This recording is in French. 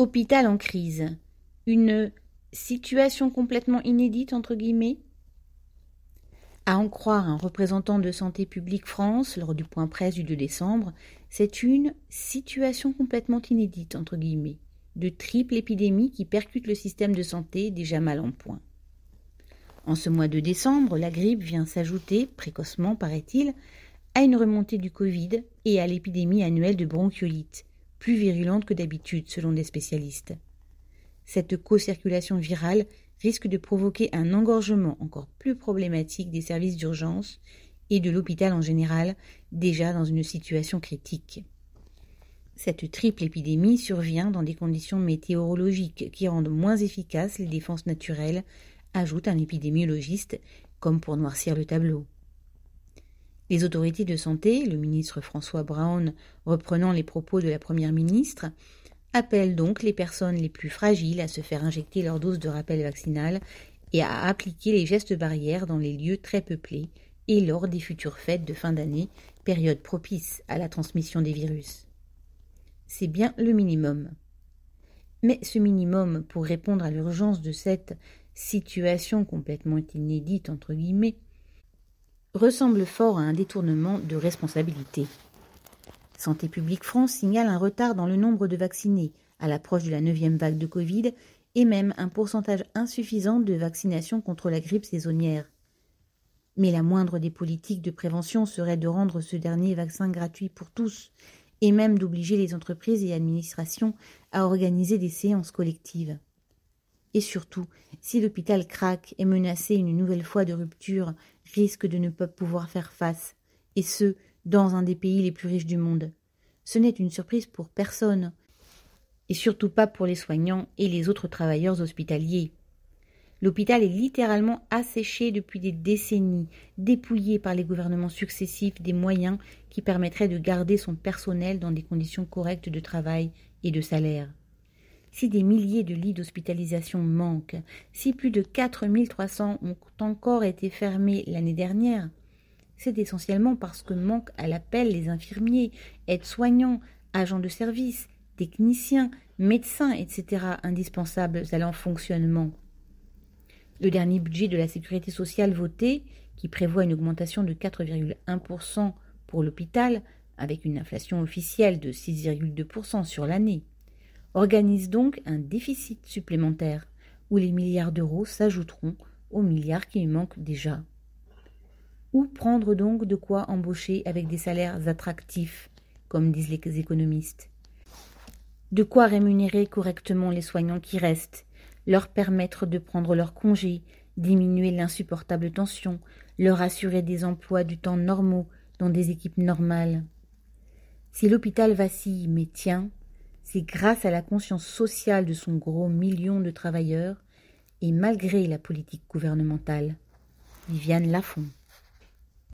Hôpital en crise. Une situation complètement inédite entre guillemets? À en croire un représentant de Santé publique France lors du point presse du 2 décembre, c'est une situation complètement inédite entre guillemets de triple épidémie qui percute le système de santé déjà mal en point. En ce mois de décembre, la grippe vient s'ajouter, précocement paraît-il, à une remontée du Covid et à l'épidémie annuelle de bronchiolite, plus virulente que d'habitude selon des spécialistes. Cette co-circulation virale risque de provoquer un engorgement encore plus problématique des services d'urgence et de l'hôpital en général, déjà dans une situation critique. Cette triple épidémie survient dans des conditions météorologiques qui rendent moins efficaces les défenses naturelles, ajoute un épidémiologiste, comme pour noircir le tableau. Les autorités de santé, le ministre François Brown reprenant les propos de la première ministre, appellent donc les personnes les plus fragiles à se faire injecter leur dose de rappel vaccinal et à appliquer les gestes barrières dans les lieux très peuplés et lors des futures fêtes de fin d'année, période propice à la transmission des virus. C'est bien le minimum. Mais ce minimum, pour répondre à l'urgence de cette situation complètement inédite, entre guillemets, ressemble fort à un détournement de responsabilité. Santé publique France signale un retard dans le nombre de vaccinés à l'approche de la neuvième vague de Covid et même un pourcentage insuffisant de vaccination contre la grippe saisonnière. Mais la moindre des politiques de prévention serait de rendre ce dernier vaccin gratuit pour tous et même d'obliger les entreprises et administrations à organiser des séances collectives. Et surtout, si l'hôpital craque et menacé une nouvelle fois de rupture, risque de ne pas pouvoir faire face, et ce, dans un des pays les plus riches du monde. Ce n'est une surprise pour personne, et surtout pas pour les soignants et les autres travailleurs hospitaliers. L'hôpital est littéralement asséché depuis des décennies, dépouillé par les gouvernements successifs des moyens qui permettraient de garder son personnel dans des conditions correctes de travail et de salaire. Si des milliers de lits d'hospitalisation manquent, si plus de 4300 ont encore été fermés l'année dernière, c'est essentiellement parce que manquent à l'appel les infirmiers, aides-soignants, agents de service, techniciens, médecins, etc., indispensables à leur fonctionnement. Le dernier budget de la sécurité sociale voté, qui prévoit une augmentation de 4,1% pour l'hôpital, avec une inflation officielle de 6,2% sur l'année, organise donc un déficit supplémentaire où les milliards d'euros s'ajouteront aux milliards qui lui manquent déjà. Où prendre donc de quoi embaucher avec des salaires attractifs, comme disent les économistes? De quoi rémunérer correctement les soignants qui restent, leur permettre de prendre leur congé, diminuer l'insupportable tension, leur assurer des emplois du temps normaux dans des équipes normales? Si l'hôpital vacille mais tient, c'est grâce à la conscience sociale de son gros million de travailleurs et malgré la politique gouvernementale. Viviane Lafont.